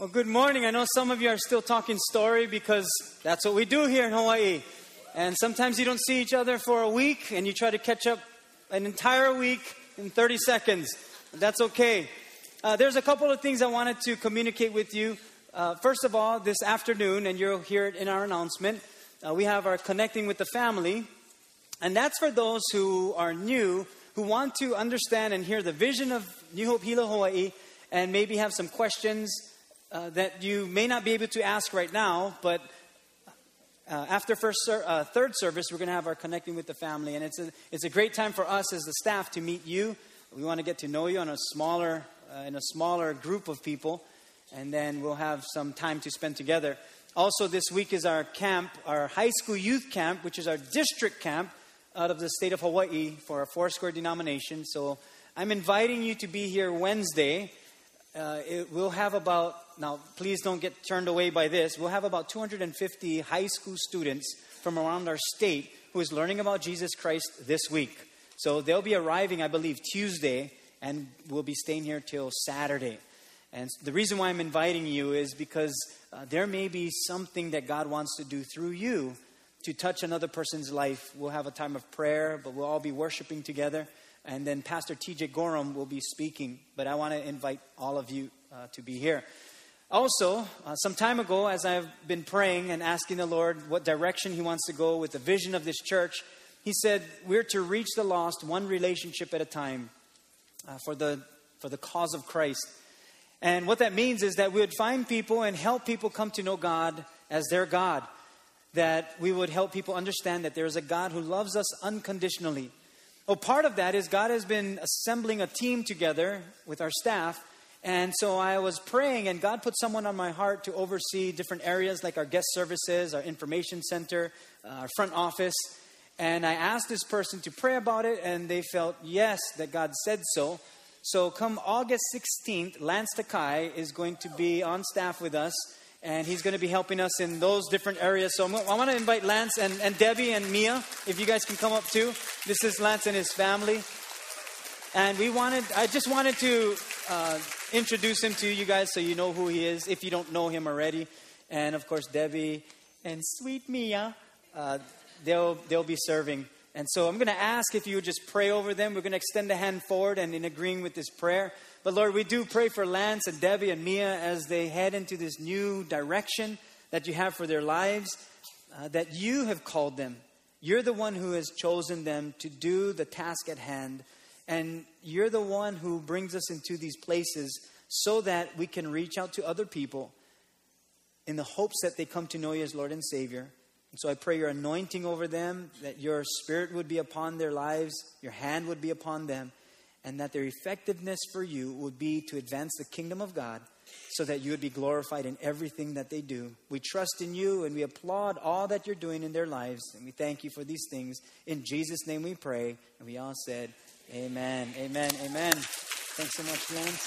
Well, good morning. I know some of you are still talking story because that's what we do here in Hawaii. And sometimes you don't see each other for a week and you try to catch up an entire week in 30 seconds. That's okay. Uh, there's a couple of things I wanted to communicate with you. Uh, first of all, this afternoon, and you'll hear it in our announcement, uh, we have our Connecting with the Family. And that's for those who are new, who want to understand and hear the vision of New Hope Hilo Hawaii, and maybe have some questions uh, that you may not be able to ask right now, but uh, after first ser- uh, third service, we're going to have our connecting with the family, and it's a it's a great time for us as the staff to meet you. We want to get to know you on a smaller uh, in a smaller group of people, and then we'll have some time to spend together. Also, this week is our camp, our high school youth camp, which is our district camp out of the state of Hawaii for a Foursquare denomination. So I'm inviting you to be here Wednesday. Uh, it, we'll have about, now please don't get turned away by this, we'll have about 250 high school students from around our state who is learning about Jesus Christ this week. So they'll be arriving, I believe, Tuesday, and we'll be staying here till Saturday. And the reason why I'm inviting you is because uh, there may be something that God wants to do through you to touch another person's life. We'll have a time of prayer, but we'll all be worshiping together. And then Pastor TJ Gorham will be speaking. But I want to invite all of you uh, to be here. Also, uh, some time ago, as I've been praying and asking the Lord what direction He wants to go with the vision of this church, He said, We're to reach the lost one relationship at a time uh, for, the, for the cause of Christ. And what that means is that we would find people and help people come to know God as their God that we would help people understand that there is a God who loves us unconditionally. Well, part of that is God has been assembling a team together with our staff. And so I was praying, and God put someone on my heart to oversee different areas like our guest services, our information center, uh, our front office. And I asked this person to pray about it, and they felt yes, that God said so. So, come August 16th, Lance Takai is going to be on staff with us and he's going to be helping us in those different areas. So I want to invite Lance and, and Debbie and Mia, if you guys can come up too. This is Lance and his family. And we wanted, I just wanted to uh, introduce him to you guys so you know who he is, if you don't know him already. And of course, Debbie and sweet Mia, uh, they'll, they'll be serving. And so I'm going to ask if you would just pray over them. We're going to extend a hand forward and in agreeing with this prayer. But Lord, we do pray for Lance and Debbie and Mia as they head into this new direction that you have for their lives, uh, that you have called them. You're the one who has chosen them to do the task at hand. And you're the one who brings us into these places so that we can reach out to other people in the hopes that they come to know you as Lord and Savior. And so I pray your anointing over them, that your spirit would be upon their lives, your hand would be upon them, and that their effectiveness for you would be to advance the kingdom of God so that you would be glorified in everything that they do. We trust in you and we applaud all that you're doing in their lives. And we thank you for these things. In Jesus' name we pray. And we all said, Amen, amen, amen. Thanks so much, Lance.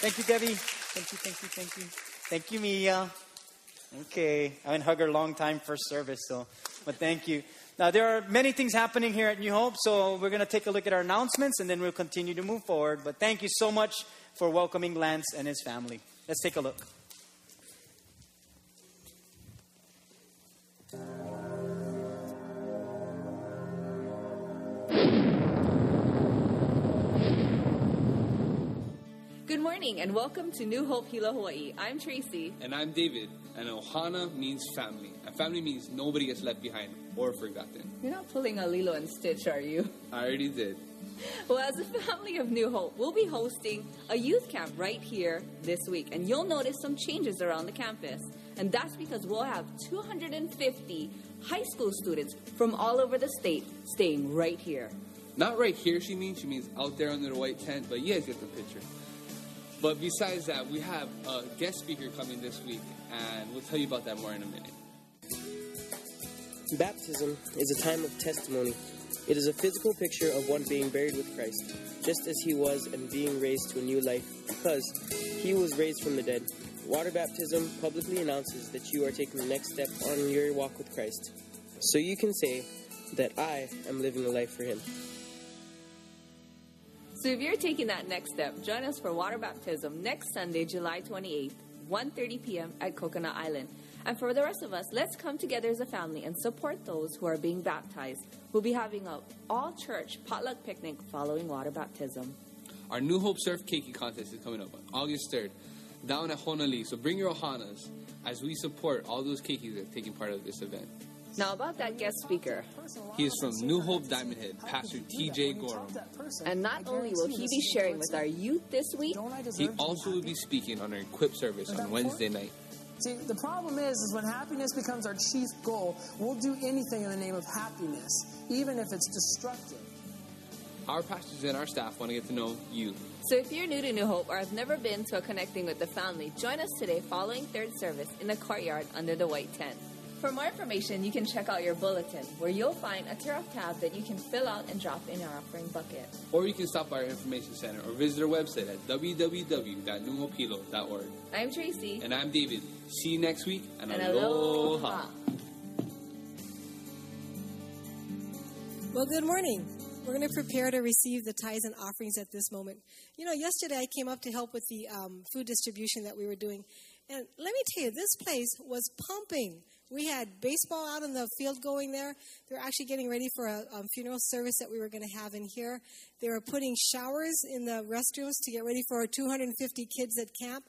Thank you, Debbie. Thank you, thank you, thank you. Thank you, Mia. Okay. I haven't hugged her long time first service, so, but thank you. Now, there are many things happening here at New Hope, so we're to take a look at our announcements and then we'll continue to move forward. But thank you so much for welcoming Lance and his family. Let's take a look. Good morning and welcome to New Hope Hilo, Hawaii. I'm Tracy. And I'm David. And Ohana means family. And family means nobody gets left behind or forgotten. You're not pulling a Lilo and Stitch, are you? I already did. Well, as a family of New Hope, we'll be hosting a youth camp right here this week. And you'll notice some changes around the campus. And that's because we'll have 250 high school students from all over the state staying right here. Not right here, she means. She means out there under the white tent. But you guys get the picture. But besides that, we have a guest speaker coming this week, and we'll tell you about that more in a minute. Baptism is a time of testimony. It is a physical picture of one being buried with Christ, just as he was, and being raised to a new life, because he was raised from the dead. Water baptism publicly announces that you are taking the next step on your walk with Christ. So you can say that I am living a life for him. So if you're taking that next step, join us for water baptism next Sunday, July 28th. 1:30 p.m. at Coconut Island. And for the rest of us, let's come together as a family and support those who are being baptized. We'll be having a all-church potluck picnic following water baptism. Our New Hope Surf Keiki contest is coming up on August 3rd down at Honoli'i. So bring your ohanas as we support all those keikis that are taking part of this event. Now about that guest speaker. He is from New Hope Diamond Head, Pastor TJ Gorham. And not only will he be sharing with our youth this week, He also will be speaking on our Equip service on Wednesday night. See, the problem is, is when happiness becomes our chief goal, we'll do anything in the name of happiness, even if it's destructive. Our pastors and our staff want to get to know you. So if you're new to New Hope or have never been to a Connecting with the Family, join us today following third service in the courtyard under the white tent. For more information, you can check out your bulletin, where you'll find a tear-off tab that you can fill out and drop in our offering bucket. Or you can stop by our information center or visit our website at www.newhopehilo.org. I'm Tracy. And I'm David. See you next week and, And aloha. aloha. Well, good morning. We're going to prepare to receive the tithes and offerings at this moment. You know, yesterday I came up to help with the um, food distribution that we were doing. And let me tell you, this place was pumping. We had baseball out in the field going there. They were actually getting ready for a funeral service that we were going to have in here. They were putting showers in the restrooms to get ready for our 250 kids at camp.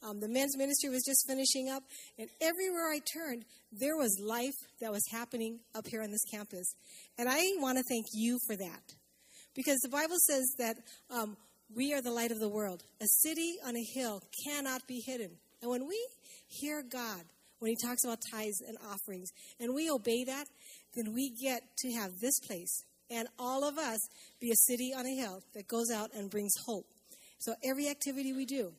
Um, the men's ministry was just finishing up, and everywhere I turned, there was life that was happening up here on this campus. And I want to thank you for that. Because the Bible says that um, we are the light of the world. A city on a hill cannot be hidden. And when we hear God, when He talks about tithes and offerings, and we obey that, then we get to have this place and all of us be a city on a hill that goes out and brings hope. So every activity we do,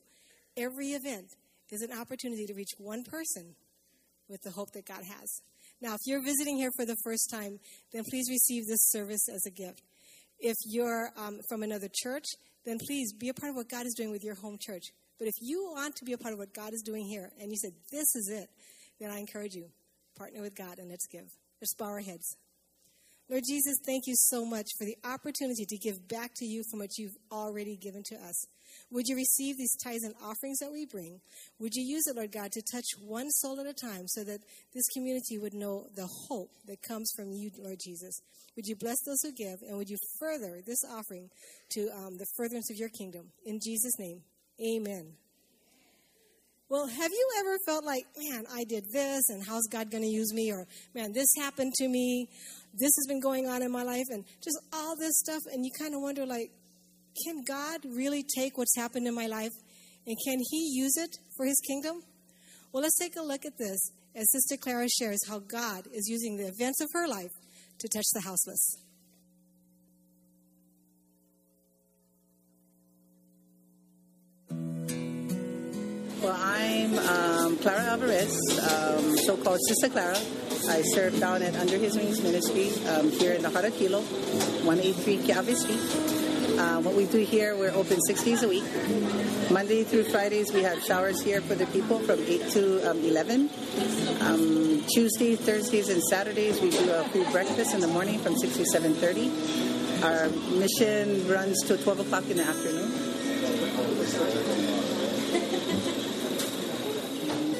every event is an opportunity to reach one person with the hope that God has. Now, if you're visiting here for the first time, then please receive this service as a gift. If you're um, from another church, then please be a part of what God is doing with your home church. But if you want to be a part of what God is doing here, and you said, This is it, then I encourage you, partner with God and let's give. Let's bow our heads. Lord Jesus, thank you so much for the opportunity to give back to you from what you've already given to us. Would you receive these tithes and offerings that we bring? Would you use it, Lord God, to touch one soul at a time so that this community would know the hope that comes from you, Lord Jesus? Would you bless those who give, and would you further this offering to um, the furtherance of your kingdom? In Jesus' name, amen. Well, have you ever felt like, man, I did this, and how's God going to use me? Or, man, this happened to me. This has been going on in my life, and just all this stuff. And you kind of wonder, like, can God really take what's happened in my life and can He use it for His kingdom? Well, let's take a look at this as Sister Clara shares how God is using the events of her life to touch the houseless. Well, I'm um, Clara Alvarez, um, so-called Sister Clara. I serve down at Under His Wings Ministry um, here in the heart of Hilo, 183 Calvary Street. Uh, what we do here, we're open six days a week. Monday through Fridays, we have showers here for the people from 8 to um, 11. Um, Tuesdays, Thursdays, and Saturdays, we do a food breakfast in the morning from 6 to 7.30. Our mission runs till 12 o'clock in the afternoon.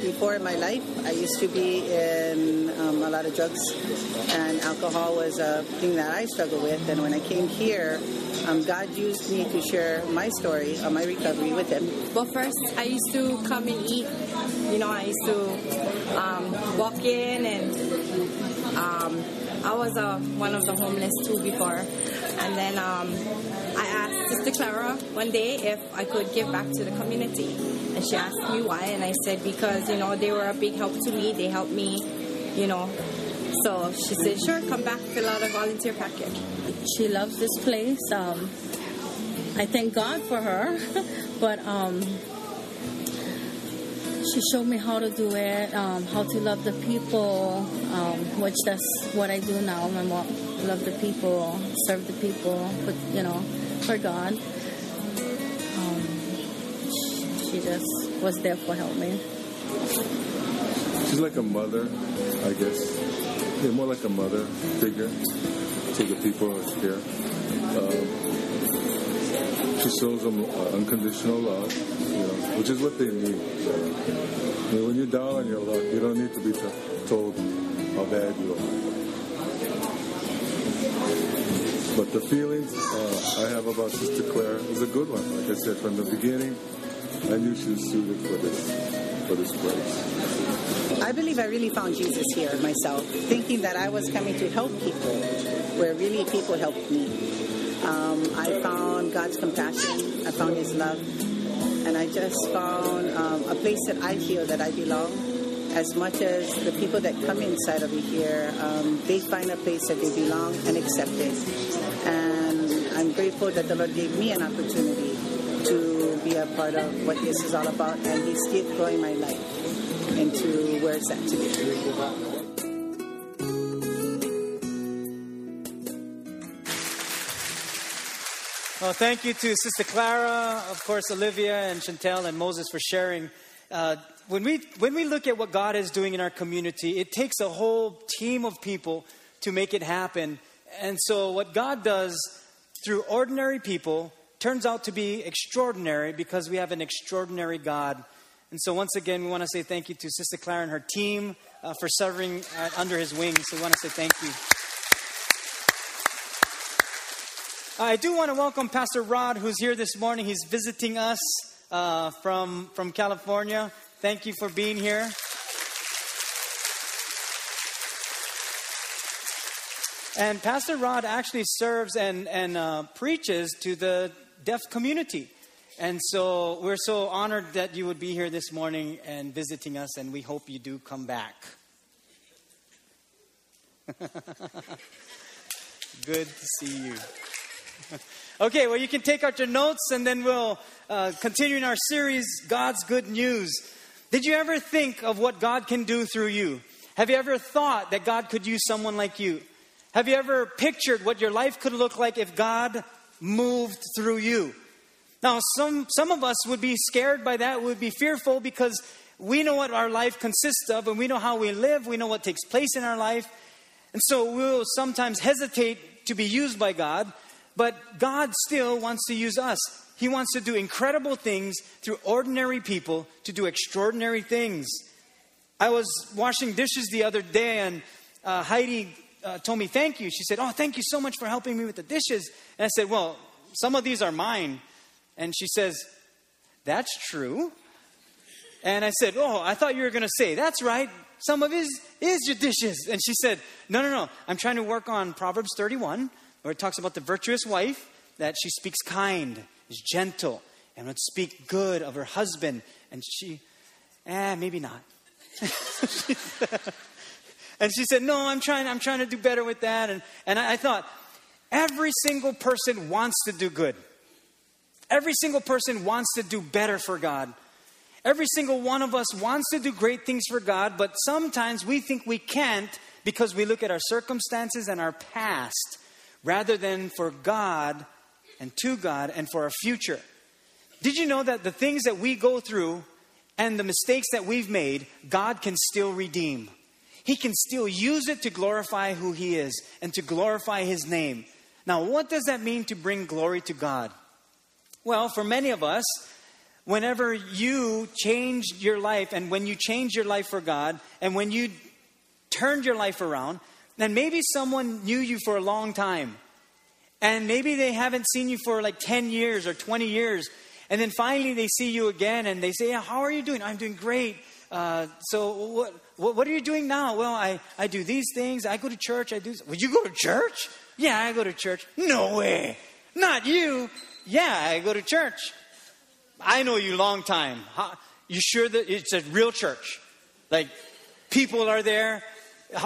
Before in my life, I used to be in um, a lot of drugs, and alcohol was a thing that I struggled with. And when I came here, um, God used me to share my story of my recovery with Him. Well, first, I used to come and eat. You know, I used to um, walk in, and um, I was uh, one of the homeless too before. And then um, I asked Sister Clara one day if I could give back to the community. And she asked me why, and I said, because, you know, they were a big help to me. They helped me, you know. So she said, sure, come back, fill out a volunteer packet. She loves this place. Um, I thank God for her, but um, she showed me how to do it, um, how to love the people, um, which that's what I do now. I love the people, serve the people, put you know, for God. Just was there for help me. She's like a mother, I guess. Yeah, more like a mother figure to the people here. Um, she shows them uh, unconditional love, you know, which is what they need. When you're down on your luck, you don't need to be t- told how bad you are. But the feelings uh, I have about Sister Claire is a good one. Like I said from the beginning, I knew she was suited for this for this place. I believe I really found Jesus here myself, thinking that I was coming to help people, where really people helped me. Um, I found God's compassion, I found His love, and I just found um, a place that I feel that I belong. As much as the people that come inside of here, um, they find a place that they belong and accepted. And I'm grateful that the Lord gave me an opportunity to be a part of what this is all about, and He's still growing my life into where it's at today. Well, thank you to Sister Clara, of course, Olivia and Chantel and Moses for sharing. Uh, when we when we look at what God is doing in our community, it takes a whole team of people to make it happen. And so, what God does through ordinary people turns out to be extraordinary because we have an extraordinary God. And so, once again, we want to say thank you to Sister Clara and her team uh, for serving uh, under His wings. So, we want to say thank you. I do want to welcome Pastor Rod, who's here this morning. He's visiting us uh, from, from California. Thank you for being here. And Pastor Rod actually serves and, and uh, preaches to the deaf community. And so we're so honored that you would be here this morning and visiting us, and we hope you do come back. Good to see you. okay, well, you can take out your notes and then we'll uh, continue in our series, God's Good News. Did you ever think of what God can do through you? Have you ever thought that God could use someone like you? Have you ever pictured what your life could look like if God moved through you? Now, some, some of us would be scared by that, would be fearful because we know what our life consists of and we know how we live, we know what takes place in our life. And so we'll sometimes hesitate to be used by God. But God still wants to use us. He wants to do incredible things through ordinary people to do extraordinary things. I was washing dishes the other day, and uh, Heidi uh, told me thank you. She said, Oh, thank you so much for helping me with the dishes. And I said, Well, some of these are mine. And she says, That's true. And I said, Oh, I thought you were going to say, That's right. Some of his is your dishes. And she said, No, no, no. I'm trying to work on Proverbs 31 where it talks about the virtuous wife, that she speaks kind, is gentle, and would speak good of her husband. And she, eh, maybe not. and she said, No, I'm trying, I'm trying to do better with that. And, and I, I thought, every single person wants to do good. Every single person wants to do better for God. Every single one of us wants to do great things for God, but sometimes we think we can't because we look at our circumstances and our past rather than for God and to God and for our future. Did you know that the things that we go through and the mistakes that we've made, God can still redeem? He can still use it to glorify who He is and to glorify His name. Now, what does that mean to bring glory to God? Well, for many of us, whenever you changed your life and when you changed your life for God and when you turned your life around, then maybe someone knew you for a long time. And maybe they haven't seen you for like 10 years or 20 years. And then finally they see you again and they say, How are you doing? I'm doing great. Uh, so what, what, what, are you doing now? Well, I, I do these things. I go to church. I do. Would you go to church? Yeah, I go to church. No way. Not you. Yeah, I go to church. I know you long time. You sure that it's a real church? Like people are there.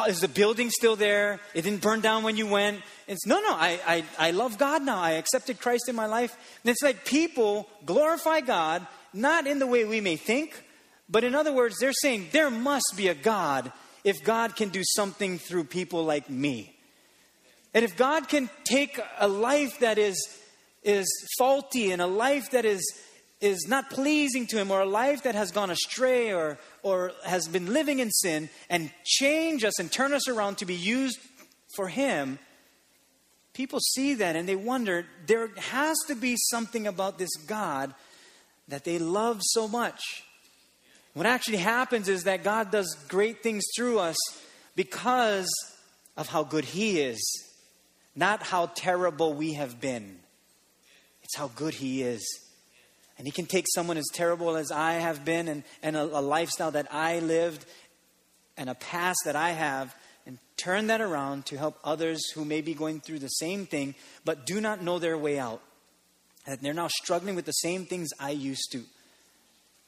Is the building still there? It didn't burn down when you went. It's no, no. I, I, I love God now. I accepted Christ in my life. And it's like people glorify God not in the way we may think, but in other words, they're saying there must be a God if God can do something through people like me. And if God can take a life that is is faulty and a life that is is not pleasing to him or a life that has gone astray or or has been living in sin and change us and turn us around to be used for him people see that and they wonder there has to be something about this God that they love so much. What actually happens is that God does great things through us because of how good He is, not how terrible we have been. It's how good He is. And He can take someone as terrible as I have been and, and a, a lifestyle that I lived and a past that I have and turn that around to help others who may be going through the same thing but do not know their way out. And they're now struggling with the same things I used to.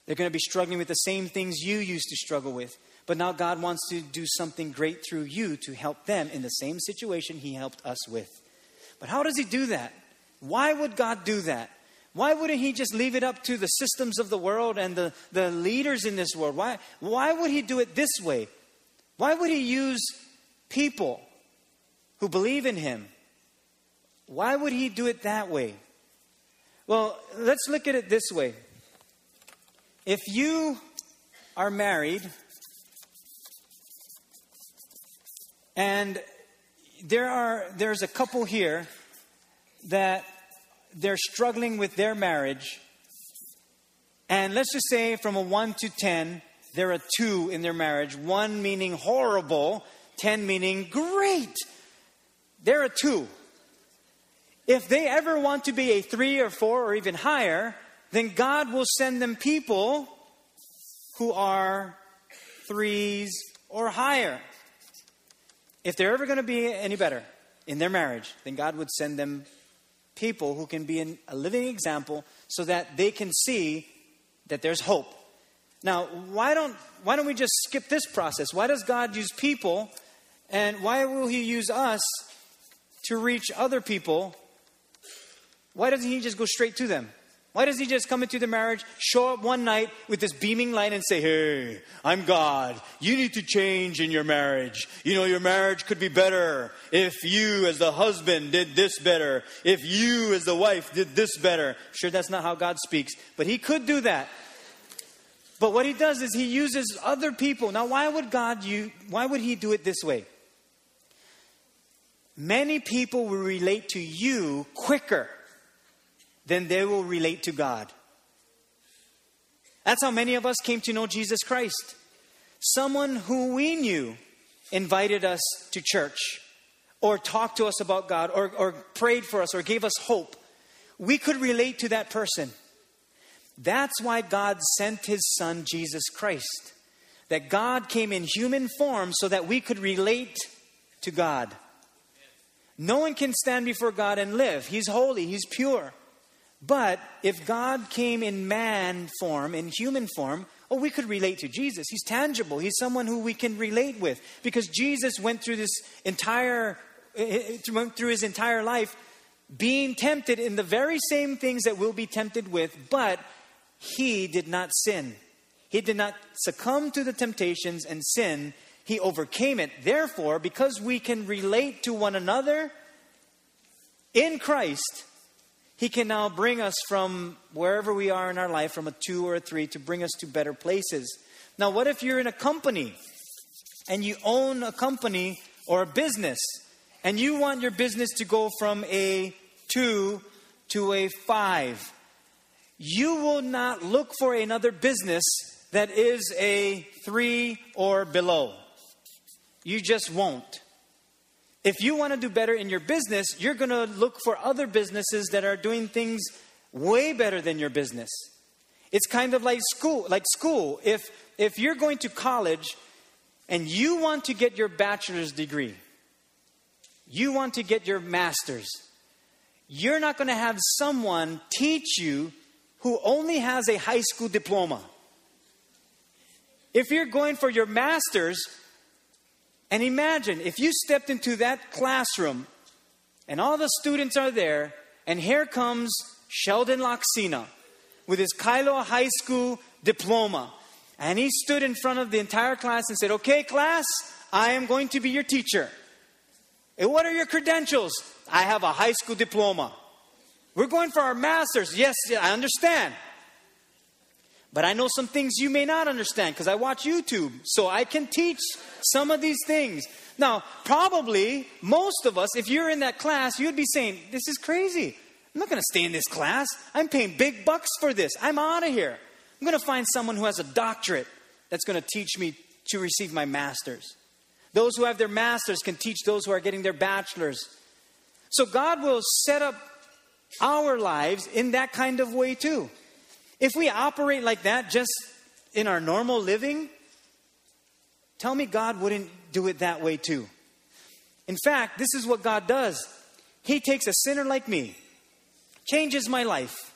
They're going to be struggling with the same things you used to struggle with. But now God wants to do something great through you to help them in the same situation He helped us with. But how does He do that? Why would God do that? Why wouldn't He just leave it up to the systems of the world and the, the leaders in this world? Why, why would He do it this way? Why would He use people who believe in Him? Why would He do it that way? Well, let's look at it this way. If you are married and there are there's a couple here that they're struggling with their marriage. And let's just say from a 1 to 10 they're a 2 in their marriage. 1 meaning horrible 10 meaning great. They're a 2 if they ever want to be a 3 or 4 or even higher then God will send them people who are threes or higher. If they're ever going to be any better in their marriage, then God would send them people who can be an, a living example so that they can see that there's hope. Now, why don't, why don't we just skip this process? Why does God use people and why will He use us to reach other people? Why doesn't He just go straight to them? Why does he just come into the marriage, show up one night with this beaming light and say, Hey, I'm God. You need to change in your marriage. You know, your marriage could be better if you, as the husband, did this better. If you, as the wife, did this better. Sure, that's not how God speaks, but he could do that. But what he does is he uses other people. Now, why would God you why would he do it this way? Many people will relate to you quicker then they will relate to God. That's how many of us came to know Jesus Christ. Someone who we knew invited us to church, or talked to us about God, or, or prayed for us, or gave us hope. We could relate to that person. That's why God sent his son, Jesus Christ. That God came in human form so that we could relate to God. No one can stand before God and live. He's holy, He's pure. But if God came in man form, in human form, oh, we could relate to Jesus. He's tangible. He's someone who we can relate with because Jesus went through this entire went through his entire life being tempted in the very same things that we'll be tempted with, but he did not sin. He did not succumb to the temptations and sin. He overcame it. Therefore, because we can relate to one another in Christ, he can now bring us from wherever we are in our life, from a two or a three, to bring us to better places. Now, what if you're in a company and you own a company or a business and you want your business to go from a two to a five? You will not look for another business that is a three or below. You just won't. If you want to do better in your business, you're going to look for other businesses that are doing things way better than your business. It's kind of like school, like school. If if you're going to college and you want to get your bachelor's degree, you want to get your master's, you're not going to have someone teach you who only has a high school diploma. If you're going for your master's, and imagine if you stepped into that classroom and all the students are there, and here comes Sheldon Loxina with his Kailua High School diploma. And he stood in front of the entire class and said, Okay, class, I am going to be your teacher. And what are your credentials? I have a high school diploma. We're going for our master's. Yes, I understand. But I know some things you may not understand because I watch YouTube. So I can teach some of these things. Now, probably most of us, if you're in that class, you'd be saying, This is crazy. I'm not going to stay in this class. I'm paying big bucks for this. I'm out of here. I'm going to find someone who has a doctorate that's going to teach me to receive my master's. Those who have their masters can teach those who are getting their bachelors. So God will set up our lives in that kind of way too. If we operate like that just in our normal living, tell me God wouldn't do it that way too. In fact, this is what God does He takes a sinner like me, changes my life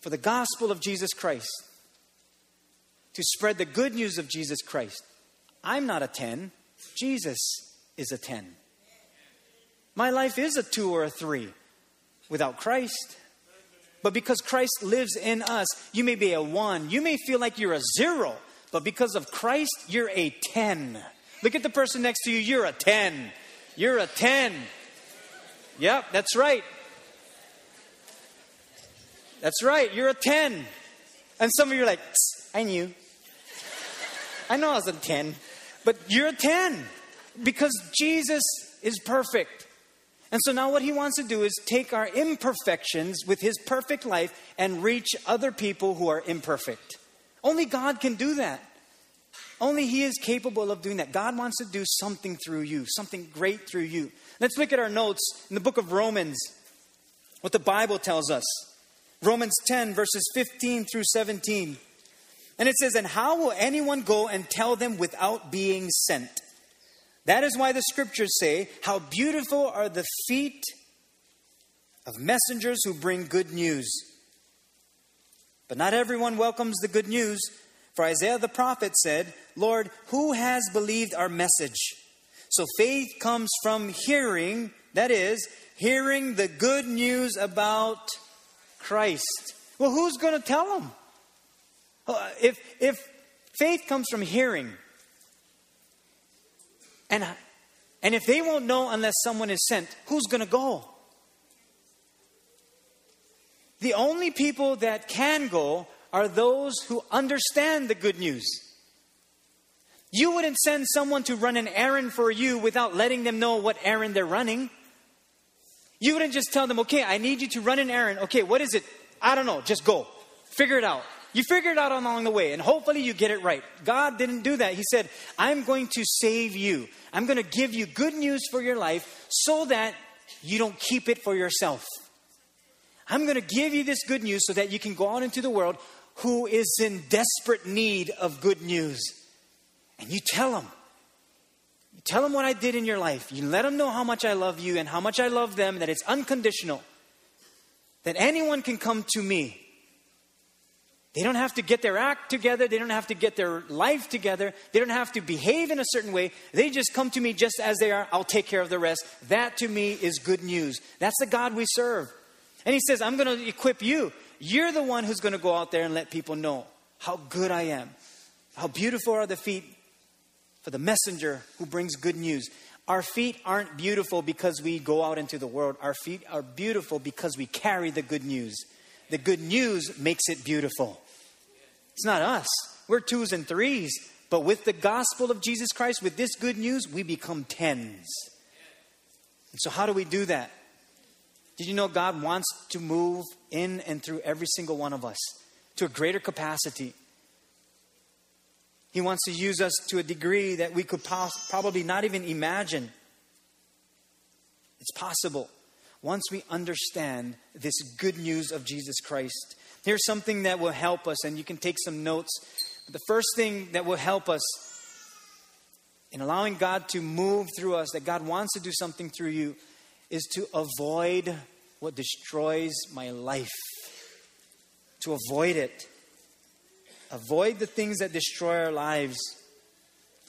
for the gospel of Jesus Christ, to spread the good news of Jesus Christ. I'm not a 10, Jesus is a 10. My life is a 2 or a 3 without Christ. But because Christ lives in us, you may be a 1. You may feel like you're a 0, but because of Christ, you're a 10. Look at the person next to you, you're a 10. You're a 10. Yep, that's right. That's right, you're a 10. And some of you are like, I knew. I know I was a 10. But you're a 10 because Jesus is perfect. And so now what he wants to do is take our imperfections with his perfect life and reach other people who are imperfect. Only God can do that. Only he is capable of doing that. God wants to do something through you, something great through you. Let's look at our notes in the book of Romans, what the Bible tells us. Romans 10, verses 15 through 17. And it says, And how will anyone go and tell them without being sent? That is why the scriptures say, How beautiful are the feet of messengers who bring good news. But not everyone welcomes the good news. For Isaiah the prophet said, Lord, who has believed our message? So faith comes from hearing, that is, hearing the good news about Christ. Well, who's going to tell them? If, if faith comes from hearing, and, and if they won't know unless someone is sent, who's going to go? The only people that can go are those who understand the good news. You wouldn't send someone to run an errand for you without letting them know what errand they're running. You wouldn't just tell them, okay, I need you to run an errand. Okay, what is it? I don't know. Just go. Figure it out. You figure it out along the way, and hopefully you get it right. God didn't do that. He said, I'm going to save you. I'm going to give you good news for your life so that you don't keep it for yourself. I'm going to give you this good news so that you can go out into the world who is in desperate need of good news. And you tell them. You tell them what I did in your life. You let them know how much I love you and how much I love them, that it's unconditional. That anyone can come to me they don't have to get their act together. They don't have to get their life together. They don't have to behave in a certain way. They just come to me just as they are. I'll take care of the rest. That to me is good news. That's the God we serve. And He says, I'm going to equip you. You're the one who's going to go out there and let people know how good I am. How beautiful are the feet for the messenger who brings good news. Our feet aren't beautiful because we go out into the world. Our feet are beautiful because we carry the good news the good news makes it beautiful. It's not us. We're twos and threes. But with the gospel of Jesus Christ, with this good news, we become tens. And so, how do we do that? Did you know God wants to move in and through every single one of us to a greater capacity? He wants to use us to a degree that we could pos- probably not even imagine. It's possible once we understand this good news of Jesus Christ. Here's something that will help us, and you can take some notes. The first thing that will help us in allowing God to move through us, that God wants to do something through you, is to avoid what destroys my life. To avoid it. Avoid the things that destroy our lives.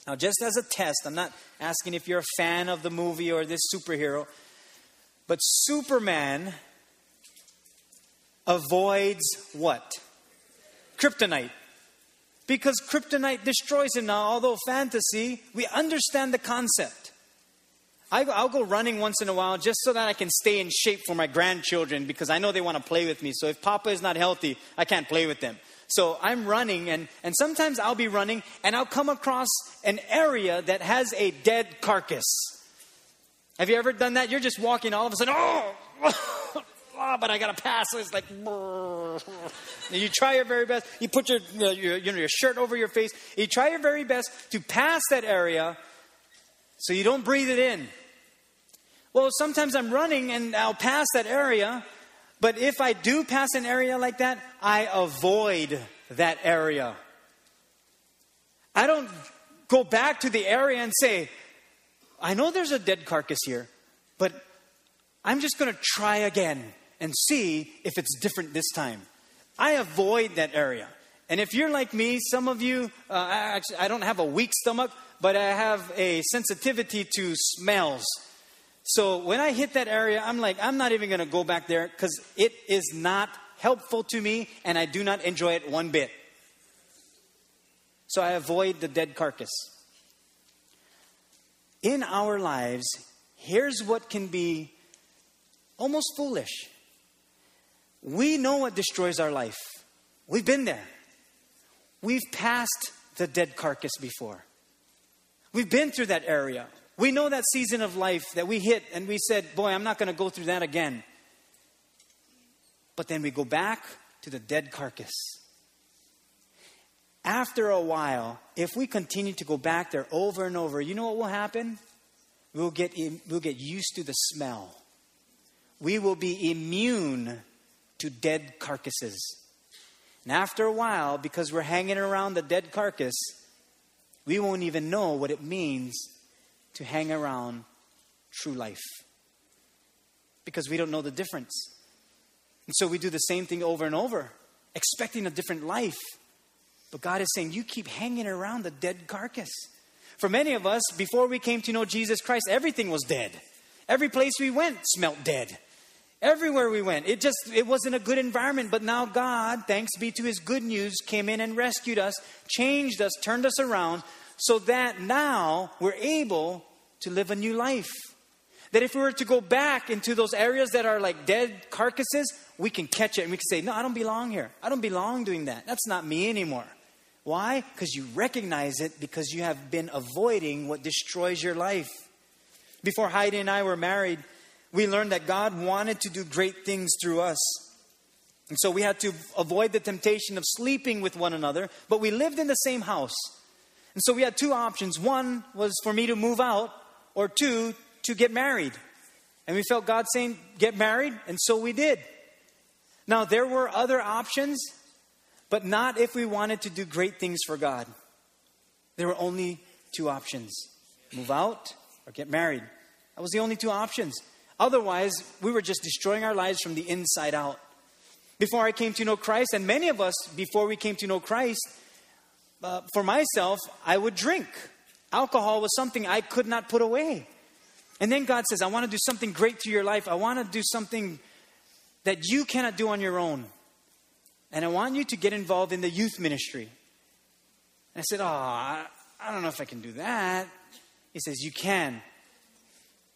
Now, just as a test, I'm not asking if you're a fan of the movie or this superhero. But Superman avoids what? Kryptonite. Because kryptonite destroys him now, although fantasy, we understand the concept. I, I'll go running once in a while just so that I can stay in shape for my grandchildren because I know they want to play with me. So if Papa is not healthy, I can't play with them. So I'm running, and, and sometimes I'll be running and I'll come across an area that has a dead carcass. Have you ever done that? You're just walking, all of a sudden, oh, oh but I got to pass. It's like, you try your very best. You put your, your, you know, your shirt over your face. You try your very best to pass that area so you don't breathe it in. Well, sometimes I'm running and I'll pass that area, but if I do pass an area like that, I avoid that area. I don't go back to the area and say, I know there's a dead carcass here, but I'm just going to try again and see if it's different this time. I avoid that area. And if you're like me, some of you, uh, actually, I don't have a weak stomach, but I have a sensitivity to smells. So when I hit that area, I'm like, I'm not even going to go back there because it is not helpful to me and I do not enjoy it one bit. So I avoid the dead carcass. In our lives, here's what can be almost foolish. We know what destroys our life. We've been there. We've passed the dead carcass before. We've been through that area. We know that season of life that we hit and we said, Boy, I'm not going to go through that again. But then we go back to the dead carcass. After a while, if we continue to go back there over and over, you know what will happen? We'll get, we'll get used to the smell. We will be immune to dead carcasses. And after a while, because we're hanging around the dead carcass, we won't even know what it means to hang around true life because we don't know the difference. And so we do the same thing over and over, expecting a different life. But God is saying, You keep hanging around the dead carcass. For many of us, before we came to know Jesus Christ, everything was dead. Every place we went smelt dead. Everywhere we went, it just it wasn't a good environment. But now God, thanks be to His good news, came in and rescued us, changed us, turned us around, so that now we're able to live a new life. That if we were to go back into those areas that are like dead carcasses, we can catch it and we can say, No, I don't belong here. I don't belong doing that. That's not me anymore. Why? Because you recognize it because you have been avoiding what destroys your life. Before Heidi and I were married, we learned that God wanted to do great things through us. And so we had to avoid the temptation of sleeping with one another, but we lived in the same house. And so we had two options. One was for me to move out, or two, to get married. And we felt God saying, get married, and so we did. Now, there were other options, but not if we wanted to do great things for God. There were only two options move out or get married. That was the only two options. Otherwise, we were just destroying our lives from the inside out. Before I came to know Christ, and many of us, before we came to know Christ, uh, for myself, I would drink. Alcohol was something I could not put away. And then God says, I want to do something great to your life. I want to do something that you cannot do on your own. And I want you to get involved in the youth ministry. And I said, Oh, I, I don't know if I can do that. He says, You can.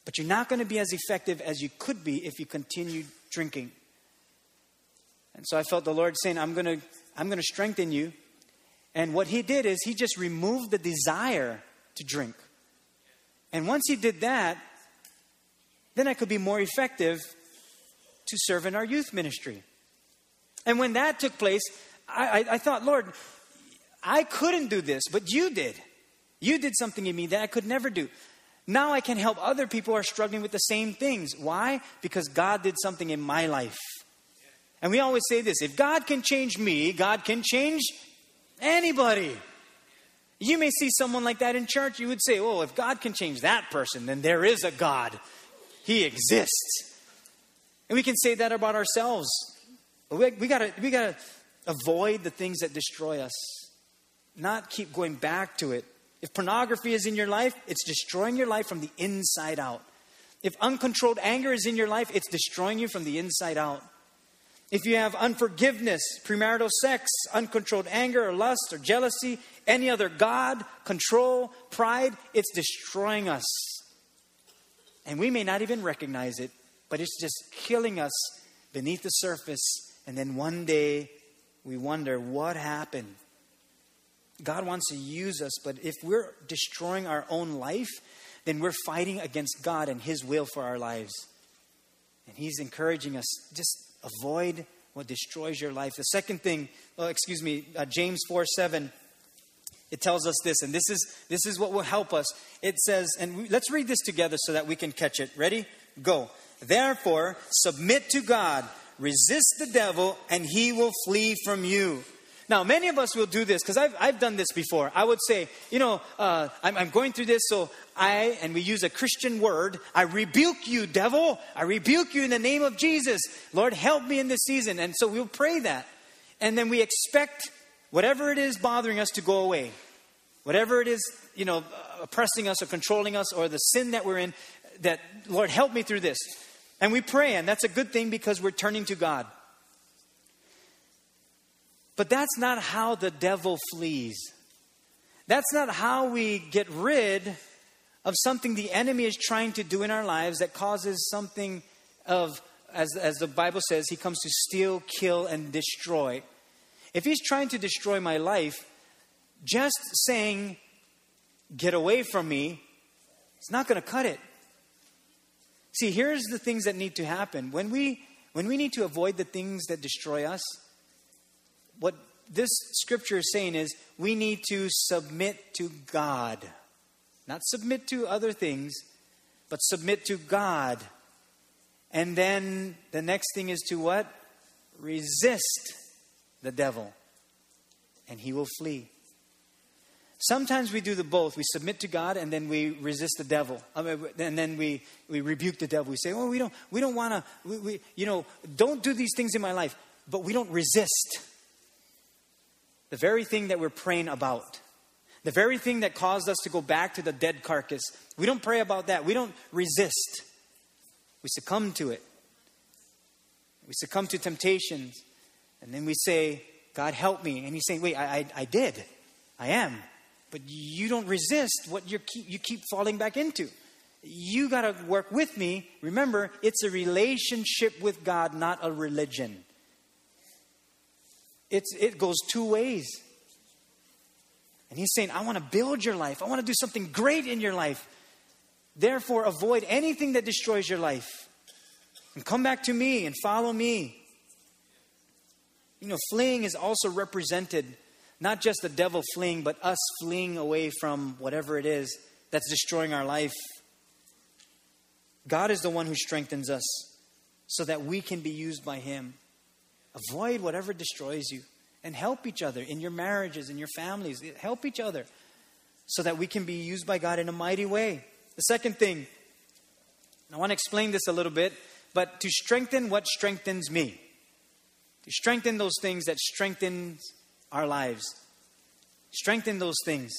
But you're not going to be as effective as you could be if you continue drinking. And so I felt the Lord saying, I'm going to, I'm going to strengthen you and what he did is he just removed the desire to drink. And once he did that, then I could be more effective to serve in our youth ministry. And when that took place, I, I, I, thought, Lord, I couldn't do this, but you did. You did something in me that I could never do. Now I can help other people who are struggling with the same things. Why? Because God did something in my life. And we always say this if God can change me, God can change Anybody. You may see someone like that in church. You would say, oh, if God can change that person, then there is a God. He exists. And we can say that about ourselves. We, we gotta, we gotta avoid the things that destroy us, not keep going back to it. If pornography is in your life, it's destroying your life from the inside out. If uncontrolled anger is in your life, it's destroying you from the inside out. If you have unforgiveness, premarital sex, uncontrolled anger or lust or jealousy, any other God, control, pride, it's destroying us. And we may not even recognize it, but it's just killing us beneath the surface. And then one day we wonder what happened. God wants to use us, but if we're destroying our own life, then we're fighting against God and His will for our lives. And He's encouraging us just avoid what destroys your life. The second thing, well, excuse me, uh, James 4 7, it tells us this, and this is, this is what will help us. It says, and we, let's read this together so that we can catch it. Ready? Go. Therefore, submit to God, resist the devil, and he will flee from you. Now, many of us will do this because I've, I've done this before. I would say, you know, uh, I'm, I'm going through this, so I, and we use a Christian word, I rebuke you, devil. I rebuke you in the name of Jesus. Lord, help me in this season. And so we'll pray that. And then we expect whatever it is bothering us to go away. Whatever it is, you know, oppressing us or controlling us or the sin that we're in, that, Lord, help me through this. And we pray, and that's a good thing because we're turning to God. But that's not how the devil flees. That's not how we get rid of something the enemy is trying to do in our lives that causes something of, as, as the Bible says, he comes to steal, kill, and destroy. If he's trying to destroy my life, just saying, get away from me, it's not going to cut it. See, here's the things that need to happen. When we, when we need to avoid the things that destroy us, what this scripture is saying is we need to submit to God. Not submit to other things, but submit to God. And then the next thing is to what? Resist the devil, and he will flee. Sometimes we do the both. We submit to God and then we resist the devil. I mean, and then we, we rebuke the devil. We say, oh, we don't, we don't want to, we, we, you know, don't do these things in my life. But we don't resist the very thing that we're praying about. The very thing that caused us to go back to the dead carcass. We don't pray about that. We don't resist. We succumb to it. We succumb to temptations. And then we say, God, help me. And He's saying, wait, I, I, I did. I am. But you don't resist what you keep, you keep falling back into. You got to work with me. Remember, it's a relationship with God, not a religion. It's, it goes two ways. And he's saying, I want to build your life. I want to do something great in your life. Therefore, avoid anything that destroys your life. And come back to me and follow me. You know, fleeing is also represented not just the devil fleeing, but us fleeing away from whatever it is that's destroying our life. God is the one who strengthens us so that we can be used by Him. Avoid whatever destroys you and help each other in your marriages, in your families. Help each other so that we can be used by God in a mighty way. The second thing, I want to explain this a little bit, but to strengthen what strengthens me, to strengthen those things that strengthens our lives, strengthen those things.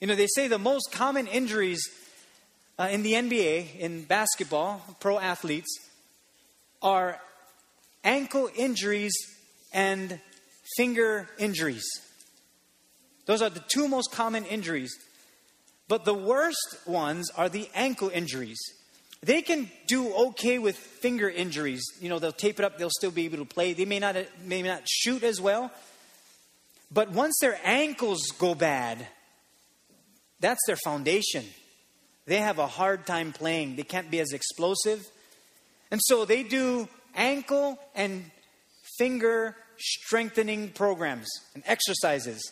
You know, they say the most common injuries uh, in the NBA, in basketball, pro athletes, are ankle injuries and finger injuries. Those are the two most common injuries. But the worst ones are the ankle injuries. They can do okay with finger injuries. You know, they'll tape it up, they'll still be able to play. They may not, may not shoot as well. But once their ankles go bad, that's their foundation. They have a hard time playing. They can't be as explosive. And so they do ankle and finger strengthening programs and exercises.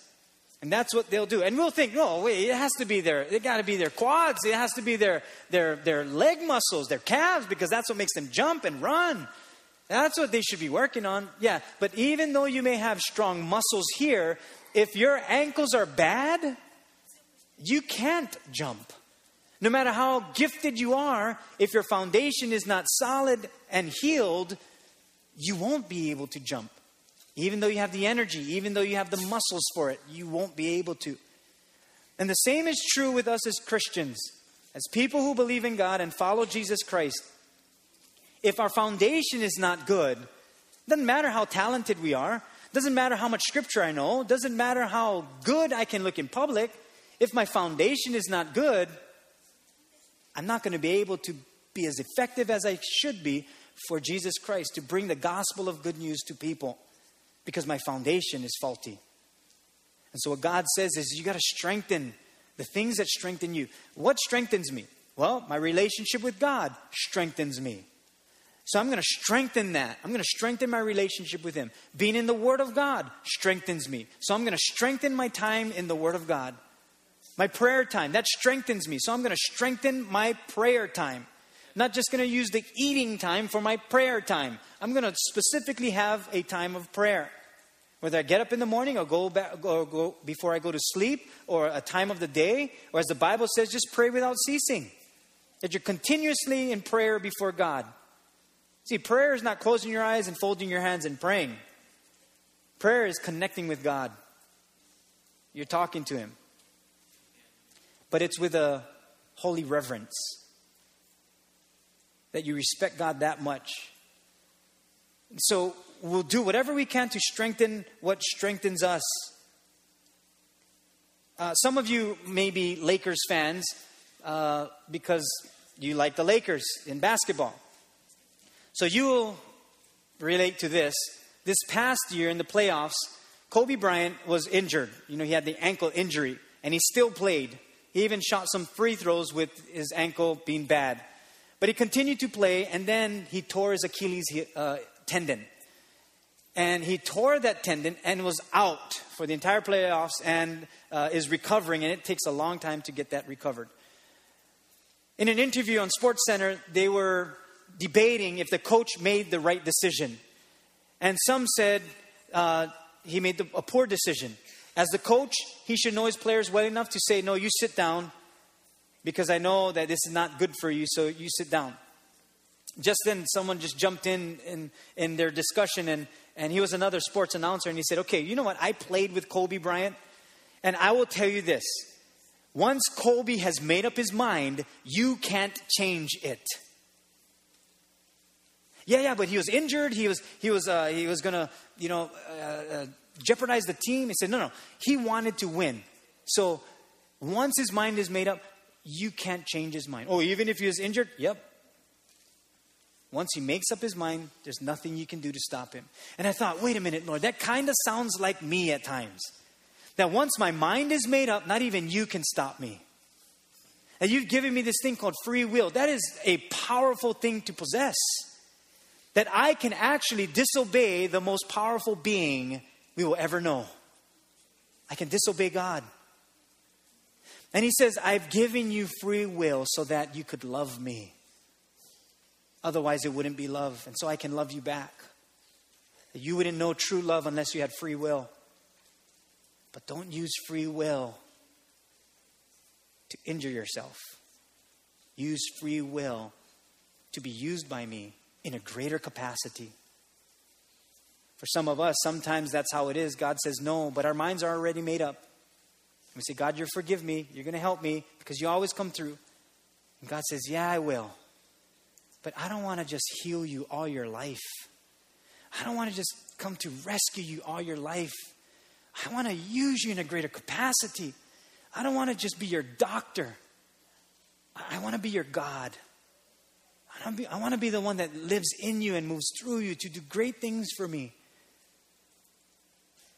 And that's what they'll do. And we'll think, oh, wait, it has to be their, it got to be their quads. It has to be their, their, their leg muscles, their calves, because that's what makes them jump and run. That's what they should be working on. Yeah, but even though you may have strong muscles here, if your ankles are bad, you can't jump. No matter how gifted you are, if your foundation is not solid and healed, you won't be able to jump. Even though you have the energy, even though you have the muscles for it, you won't be able to. And the same is true with us as Christians, as people who believe in God and follow Jesus Christ. If our foundation is not good, doesn't matter how talented we are, doesn't matter how much scripture I know, doesn't matter how good I can look in public, if my foundation is not good, I'm not going to be able to be as effective as I should be for Jesus Christ to bring the gospel of good news to people because my foundation is faulty. And so, what God says is, you got to strengthen the things that strengthen you. What strengthens me? Well, my relationship with God strengthens me. So I'm going to strengthen that. I'm going to strengthen my relationship with Him. Being in the Word of God strengthens me. So I'm going to strengthen my time in the Word of God. My prayer time, that strengthens me. So I'm going to strengthen my prayer time. Not just going to use the eating time for my prayer time. I'm going to specifically have a time of prayer. Whether I get up in the morning or go back or go before I go to sleep or a time of the day, or as the Bible says, just pray without ceasing. That you're continuously in prayer before God. See, prayer is not closing your eyes and folding your hands and praying. Prayer is connecting with God. You're talking to Him. But it's with a holy reverence that you respect God that much. So we'll do whatever we can to strengthen what strengthens us. Uh, some of you may be Lakers fans uh, because you like the Lakers in basketball. So you will relate to this. This past year in the playoffs, Kobe Bryant was injured. You know, he had the ankle injury, and he still played. He even shot some free throws with his ankle being bad. But he continued to play, and then he tore his Achilles uh, tendon. And he tore that tendon and was out for the entire playoffs and uh, is recovering, and it takes a long time to get that recovered. In an interview on Sports Center, they were debating if the coach made the right decision. And some said uh, he made the, a poor decision. As the coach, he should know his players well enough to say, No, you sit down because I know that this is not good for you, so you sit down. Just then, someone just jumped in in, in their discussion, and, and he was another sports announcer, and he said, Okay, you know what? I played with Kobe Bryant, and I will tell you this. Once Kobe has made up his mind, you can't change it. Yeah, yeah, but he was injured. He was, he was, uh, he was going to, you know, uh, uh, jeopardize the team. He said, no, no. He wanted to win. So once his mind is made up, you can't change his mind. Oh, even if he was injured? Yep. Once he makes up his mind, there's nothing you can do to stop him. And I thought, wait a minute, Lord, that kind of sounds like me at times. That once my mind is made up, not even you can stop me. And you've given me this thing called free will. That is a powerful thing to possess. That I can actually disobey the most powerful being we will ever know. I can disobey God. And he says, I've given you free will so that you could love me. Otherwise, it wouldn't be love. And so I can love you back. You wouldn't know true love unless you had free will. But don't use free will to injure yourself. Use free will to be used by me in a greater capacity. For some of us, sometimes that's how it is. God says no, but our minds are already made up. We say, God, you're forgive me. You're going to help me because you always come through. And God says, Yeah, I will. But I don't want to just heal you all your life. I don't want to just come to rescue you all your life. I want to use you in a greater capacity. I don't want to just be your doctor. I want to be your God. I want, to be the one that lives in you and moves through you to do great things for me.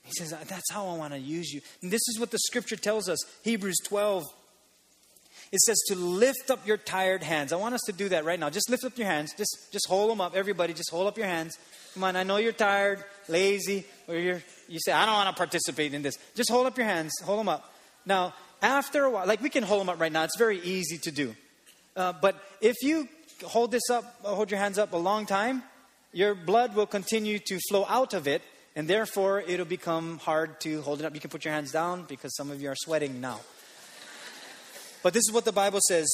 He says, That's how I want to use you. And this is what the scripture tells us Hebrews 12. It says to lift up your tired hands. I want us to do that right now. Just lift up your hands. Just, just hold them up. Everybody, just hold up your hands. Come on, I know you're tired, lazy, or you're, you say, I don't want to participate in this. Just hold up your hands. Hold them up. Now, after a while, like we can hold them up right now. It's very easy to do. Uh, but if you hold this up, hold your hands up a long time, your blood will continue to flow out of it, and therefore it'll become hard to hold it up. You can put your hands down because some of you are sweating now. But this is what the Bible says.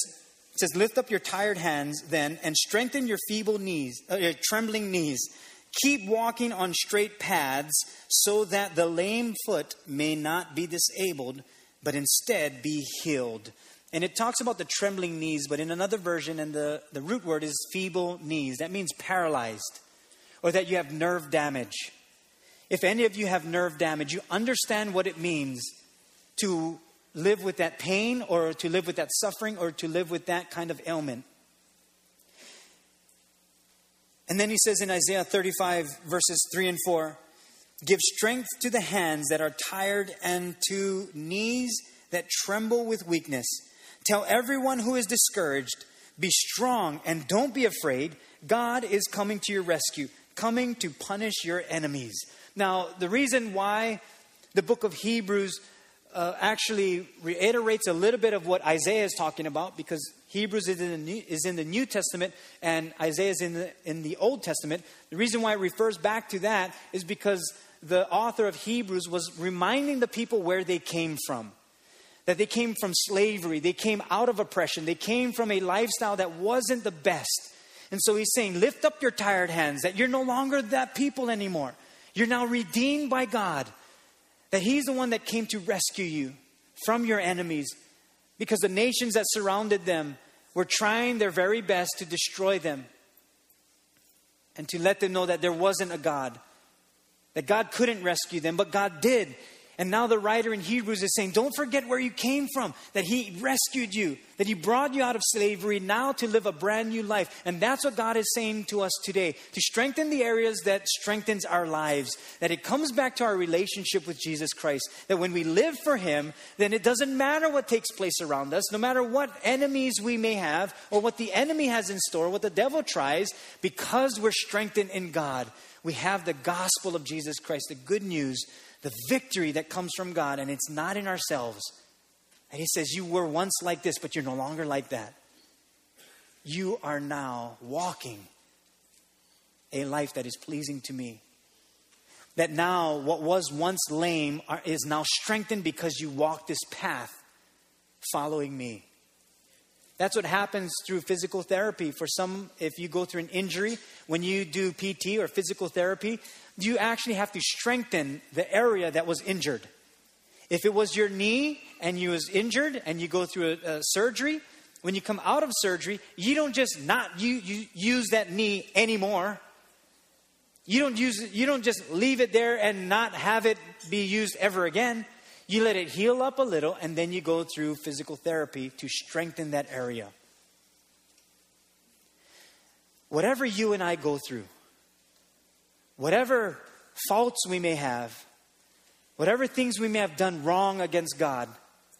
It says, Lift up your tired hands then and strengthen your feeble knees, uh, your trembling knees. Keep walking on straight paths so that the lame foot may not be disabled, but instead be healed. And it talks about the trembling knees, but in another version, and the, the root word is feeble knees. That means paralyzed, or that you have nerve damage. If any of you have nerve damage, you understand what it means to live with that pain or to live with that suffering or to live with that kind of ailment. And then he says in Isaiah 35, verses 3 and 4 Give strength to the hands that are tired and to knees that tremble with weakness. Tell everyone who is discouraged, Be strong and don't be afraid. God is coming to your rescue, coming to punish your enemies. Now, the reason why the book of Hebrews uh, actually reiterates a little bit of what Isaiah is talking about because Hebrews is in, the New, is in the New Testament and Isaiah is in the, in the Old Testament. The reason why it refers back to that is because the author of Hebrews was reminding the people where they came from. That they came from slavery, they came out of oppression, they came from a lifestyle that wasn't the best. And so he's saying, Lift up your tired hands, that you're no longer that people anymore. You're now redeemed by God that He's the one that came to rescue you from your enemies because the nations that surrounded them were trying their very best to destroy them and to let them know that there wasn't a God, that God couldn't rescue them, but God did. And now the writer in Hebrews is saying, don't forget where you came from, that He rescued you, that He brought you out of slavery now to live a brand new life. And that's what God is saying to us today to strengthen the areas that strengthens our lives, that it comes back to our relationship with Jesus Christ. That when we live for Him, then it doesn't matter what takes place around us, no matter what enemies we may have, or what the enemy has in store, what the devil tries, because we're strengthened in God. We have the gospel of Jesus Christ, the good news the victory that comes from God, and it's not in ourselves. And He says, You were once like this, but you're no longer like that. You are now walking a life that is pleasing to me. That now, what was once lame are, is now strengthened because you walk this path following me. That's what happens through physical therapy. For some, if you go through an injury, when you do PT or physical therapy, you actually have to strengthen the area that was injured. If it was your knee and you was injured and you go through a, a surgery, when you come out of surgery, you don't just not you, you use that knee anymore. You don't use you don't just leave it there and not have it be used ever again. You let it heal up a little, and then you go through physical therapy to strengthen that area. Whatever you and I go through, whatever faults we may have, whatever things we may have done wrong against God,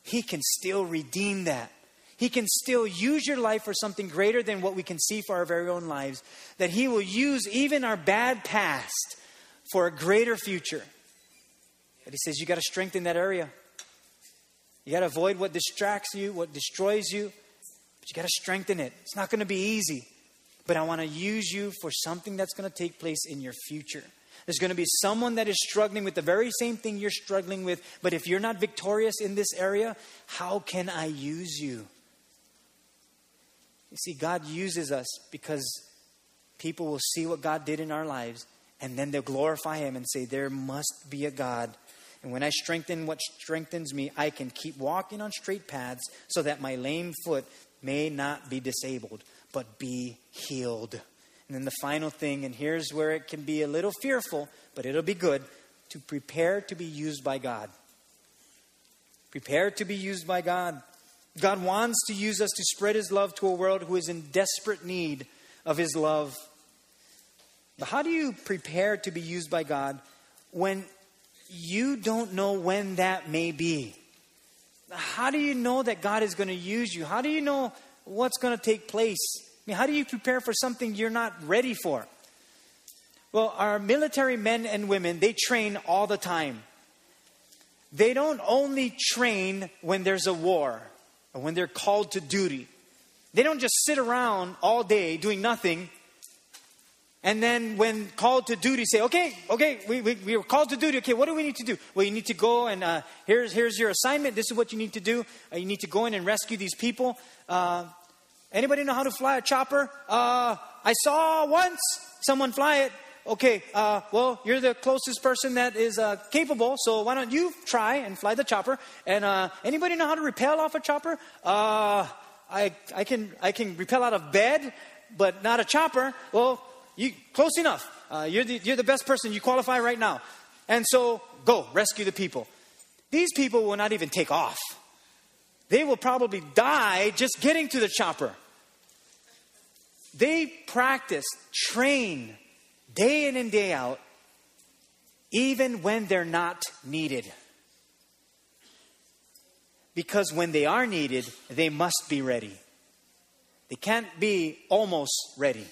He can still redeem that. He can still use your life for something greater than what we can see for our very own lives. That He will use even our bad past for a greater future. But he says you got to strengthen that area. You got to avoid what distracts you, what destroys you, but you got to strengthen it. It's not going to be easy, but I want to use you for something that's going to take place in your future. There's going to be someone that is struggling with the very same thing you're struggling with, but if you're not victorious in this area, how can I use you? You see, God uses us because people will see what God did in our lives and then they'll glorify Him and say, There must be a God and when I strengthen what strengthens me, I can keep walking on straight paths so that my lame foot may not be disabled, but be healed. And then the final thing, and here's where it can be a little fearful, but it'll be good to prepare to be used by God. Prepare to be used by God. God wants to use us to spread His love to a world who is in desperate need of His love. But how do you prepare to be used by God when you don't know when that may be. How do you know that God is going to use you? How do you know what's going to take place? I mean, how do you prepare for something you're not ready for? Well, our military men and women, they train all the time. They don't only train when there's a war or when they're called to duty. They don't just sit around all day doing nothing and then when called to duty, say, okay, okay, we, we, we were called to duty. Okay, what do we need to do? Well, you need to go and uh, here's, here's your assignment. This is what you need to do. Uh, you need to go in and rescue these people. Uh, anybody know how to fly a chopper? Uh, I saw once someone fly it. Okay, uh, well, you're the closest person that is uh, capable, so why don't you try and fly the chopper? And anybody know how to repel off a chopper? I, I, can, I can repel out of bed, but not a chopper. Well, you close enough. Uh, you're, the, you're the best person. You qualify right now. And so go rescue the people. These people will not even take off. They will probably die just getting to the chopper. They practice, train day in and day out, even when they're not needed. Because when they are needed, they must be ready. They can't be almost ready.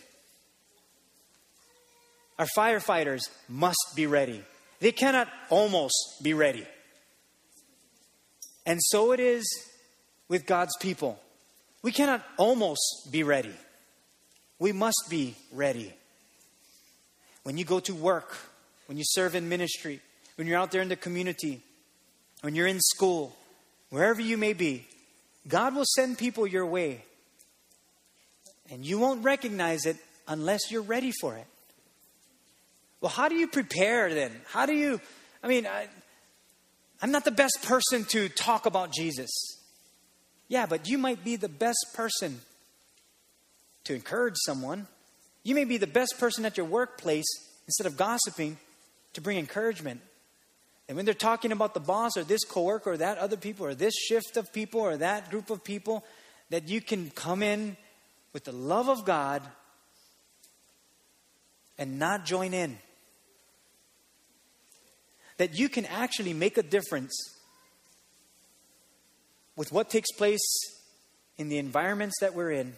Our firefighters must be ready. They cannot almost be ready. And so it is with God's people. We cannot almost be ready. We must be ready. When you go to work, when you serve in ministry, when you're out there in the community, when you're in school, wherever you may be, God will send people your way. And you won't recognize it unless you're ready for it. Well, how do you prepare then? How do you, I mean, I, I'm not the best person to talk about Jesus. Yeah, but you might be the best person to encourage someone. You may be the best person at your workplace instead of gossiping to bring encouragement. And when they're talking about the boss or this coworker or that other people or this shift of people or that group of people, that you can come in with the love of God and not join in. That you can actually make a difference with what takes place in the environments that we're in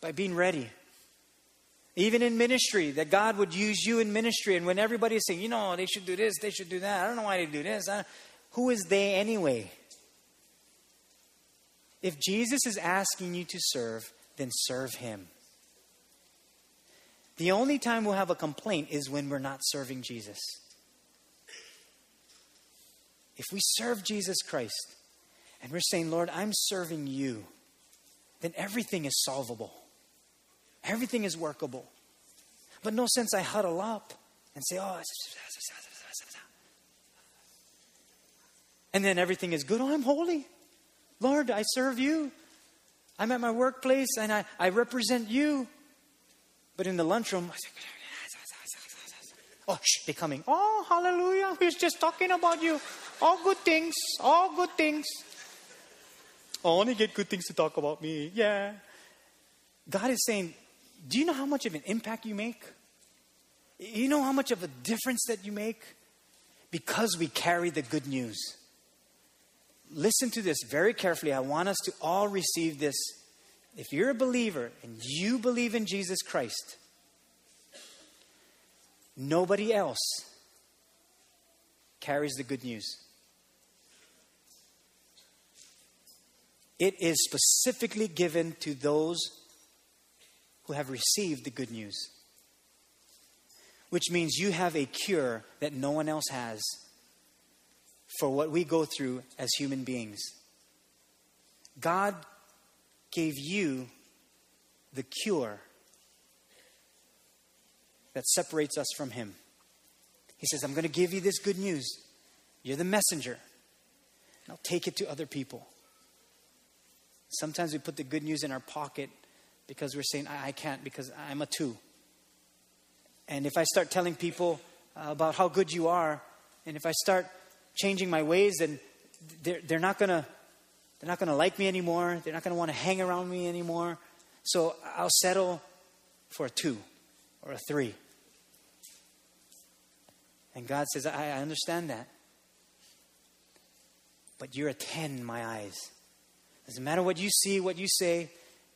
by being ready. Even in ministry, that God would use you in ministry. And when everybody is saying, you know, they should do this, they should do that, I don't know why they do this. who is they anyway? If Jesus is asking you to serve, then serve him. The only time we'll have a complaint is when we're not serving Jesus. If we serve Jesus Christ and we're saying, Lord, I'm serving you, then everything is solvable. Everything is workable. But no sense I huddle up and say, oh, and then everything is good. Oh, I'm holy. Lord, I serve you. I'm at my workplace and I, I represent you. But in the lunchroom, oh, shh, they're coming. Oh, hallelujah. He's just talking about you. All good things. All good things. I only get good things to talk about me. Yeah. God is saying, do you know how much of an impact you make? You know how much of a difference that you make? Because we carry the good news. Listen to this very carefully. I want us to all receive this. If you're a believer and you believe in Jesus Christ, nobody else carries the good news. It is specifically given to those who have received the good news, which means you have a cure that no one else has for what we go through as human beings. God gave you the cure that separates us from Him. He says, I'm going to give you this good news. You're the messenger. Now take it to other people. Sometimes we put the good news in our pocket because we're saying, I, I can't because I'm a two. And if I start telling people uh, about how good you are, and if I start changing my ways, then they're, they're not going to they're not going to like me anymore. They're not going to want to hang around me anymore. So I'll settle for a two or a three. And God says, I, I understand that. But you're a 10 in my eyes. Doesn't matter what you see, what you say,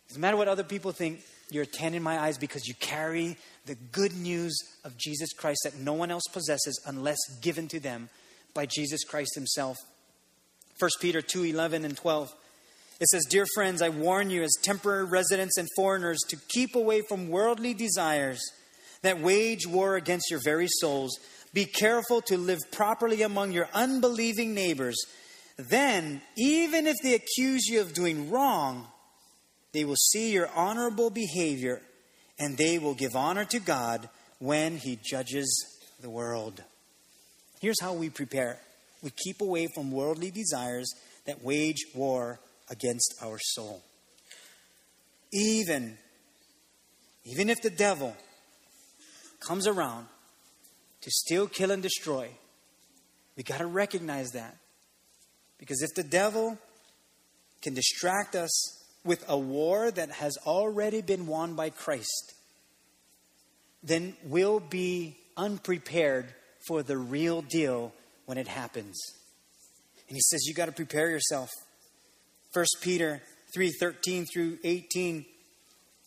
doesn't matter what other people think, you're a 10 in my eyes because you carry the good news of Jesus Christ that no one else possesses unless given to them by Jesus Christ himself. 1 Peter 2 11 and 12. It says, Dear friends, I warn you as temporary residents and foreigners to keep away from worldly desires that wage war against your very souls. Be careful to live properly among your unbelieving neighbors. Then, even if they accuse you of doing wrong, they will see your honorable behavior and they will give honor to God when He judges the world. Here's how we prepare we keep away from worldly desires that wage war against our soul. Even, even if the devil comes around to steal, kill, and destroy, we got to recognize that. Because if the devil can distract us with a war that has already been won by Christ, then we'll be unprepared for the real deal when it happens. And he says, You got to prepare yourself. 1 Peter 3 13 through 18.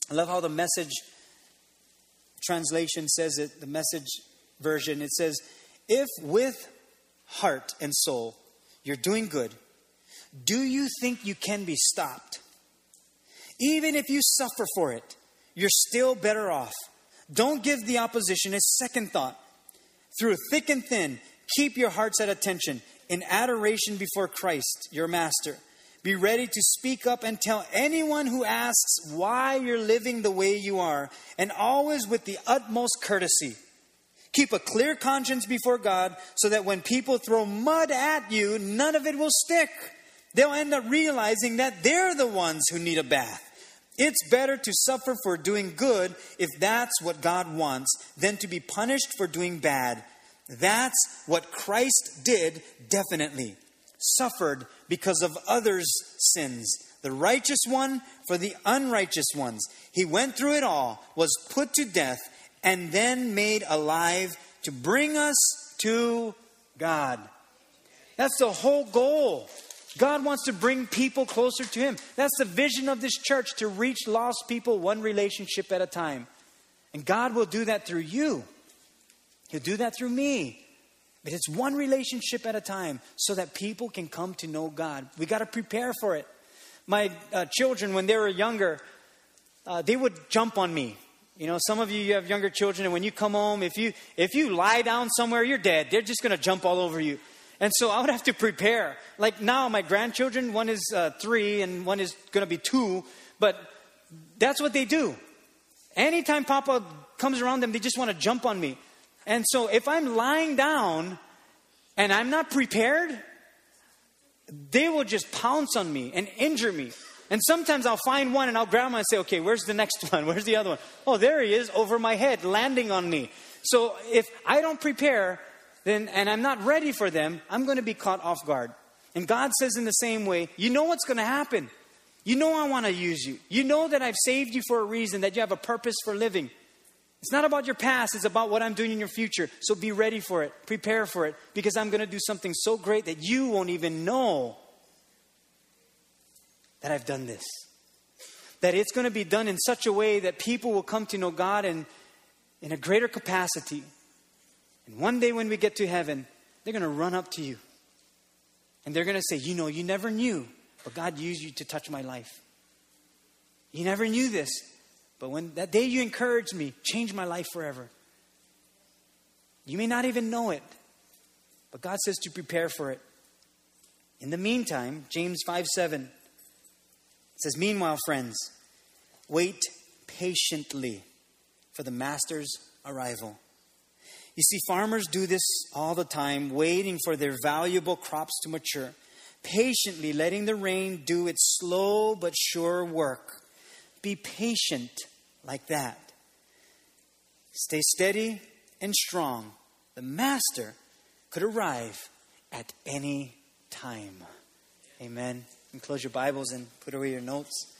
I love how the message translation says it, the message version. It says, If with heart and soul you're doing good, do you think you can be stopped? Even if you suffer for it, you're still better off. Don't give the opposition a second thought. Through thick and thin, keep your hearts at attention in adoration before Christ, your master. Be ready to speak up and tell anyone who asks why you're living the way you are, and always with the utmost courtesy. Keep a clear conscience before God so that when people throw mud at you, none of it will stick. They'll end up realizing that they're the ones who need a bath. It's better to suffer for doing good if that's what God wants than to be punished for doing bad. That's what Christ did, definitely. Suffered because of others' sins. The righteous one for the unrighteous ones. He went through it all, was put to death, and then made alive to bring us to God. That's the whole goal. God wants to bring people closer to Him. That's the vision of this church to reach lost people one relationship at a time. And God will do that through you, He'll do that through me. But it's one relationship at a time so that people can come to know God. We got to prepare for it. My uh, children, when they were younger, uh, they would jump on me. You know, some of you, you have younger children, and when you come home, if you if you lie down somewhere, you're dead. They're just going to jump all over you. And so I would have to prepare. Like now, my grandchildren, one is uh, three and one is going to be two, but that's what they do. Anytime Papa comes around them, they just want to jump on me. And so if I'm lying down and I'm not prepared, they will just pounce on me and injure me. And sometimes I'll find one and I'll grab him and say, okay, where's the next one? Where's the other one? Oh, there he is over my head, landing on me. So if I don't prepare, then, and I'm not ready for them, I'm going to be caught off guard. And God says in the same way, you know what's going to happen. You know I want to use you. You know that I've saved you for a reason, that you have a purpose for living. It's not about your past, it's about what I'm doing in your future. So be ready for it, prepare for it, because I'm going to do something so great that you won't even know that I've done this. That it's going to be done in such a way that people will come to know God in, in a greater capacity and one day when we get to heaven, they're going to run up to you. And they're going to say, You know, you never knew, but God used you to touch my life. You never knew this, but when that day you encouraged me, changed my life forever. You may not even know it, but God says to prepare for it. In the meantime, James 5 7 says, Meanwhile, friends, wait patiently for the master's arrival. You see, farmers do this all the time, waiting for their valuable crops to mature, patiently letting the rain do its slow but sure work. Be patient like that. Stay steady and strong. The Master could arrive at any time. Amen. Close your Bibles and put away your notes.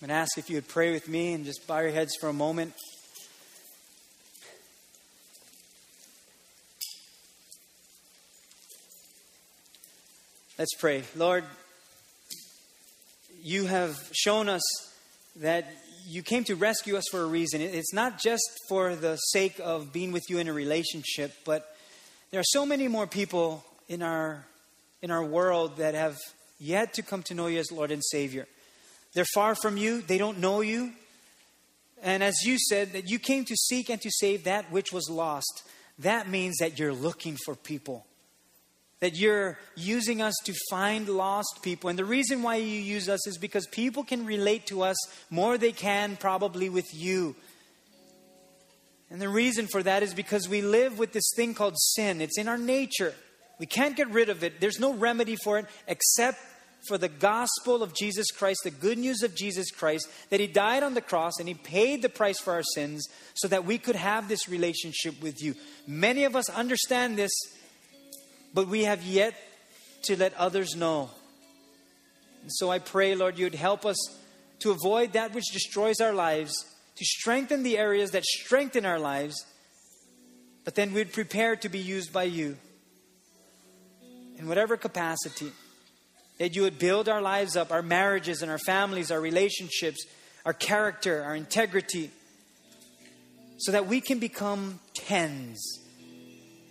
I'm going to ask if you would pray with me and just bow your heads for a moment. Let's pray. Lord, you have shown us that you came to rescue us for a reason. It's not just for the sake of being with you in a relationship, but there are so many more people in our in our world that have yet to come to know you as Lord and Savior. They're far from you, they don't know you. And as you said, that you came to seek and to save that which was lost. That means that you're looking for people. That you're using us to find lost people. And the reason why you use us is because people can relate to us more they can probably with you. And the reason for that is because we live with this thing called sin. It's in our nature. We can't get rid of it. There's no remedy for it except for the gospel of Jesus Christ, the good news of Jesus Christ, that He died on the cross and He paid the price for our sins so that we could have this relationship with you. Many of us understand this, but we have yet to let others know. And so I pray, Lord, you'd help us to avoid that which destroys our lives, to strengthen the areas that strengthen our lives, but then we'd prepare to be used by you in whatever capacity. That you would build our lives up, our marriages and our families, our relationships, our character, our integrity, so that we can become tens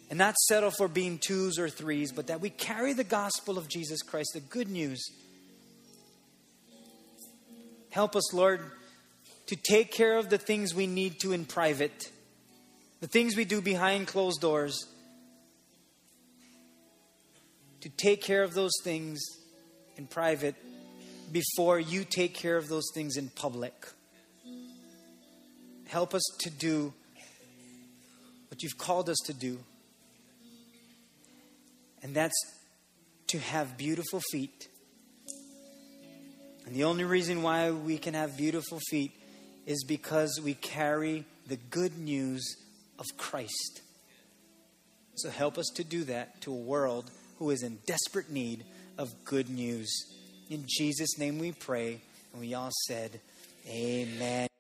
and not settle for being twos or threes, but that we carry the gospel of Jesus Christ, the good news. Help us, Lord, to take care of the things we need to in private, the things we do behind closed doors, to take care of those things in private before you take care of those things in public. Help us to do what you've called us to do. And that's to have beautiful feet. And the only reason why we can have beautiful feet is because we carry the good news of Christ. So help us to do that to a world who is in desperate need of good news. In Jesus' name we pray. And we all said, Amen.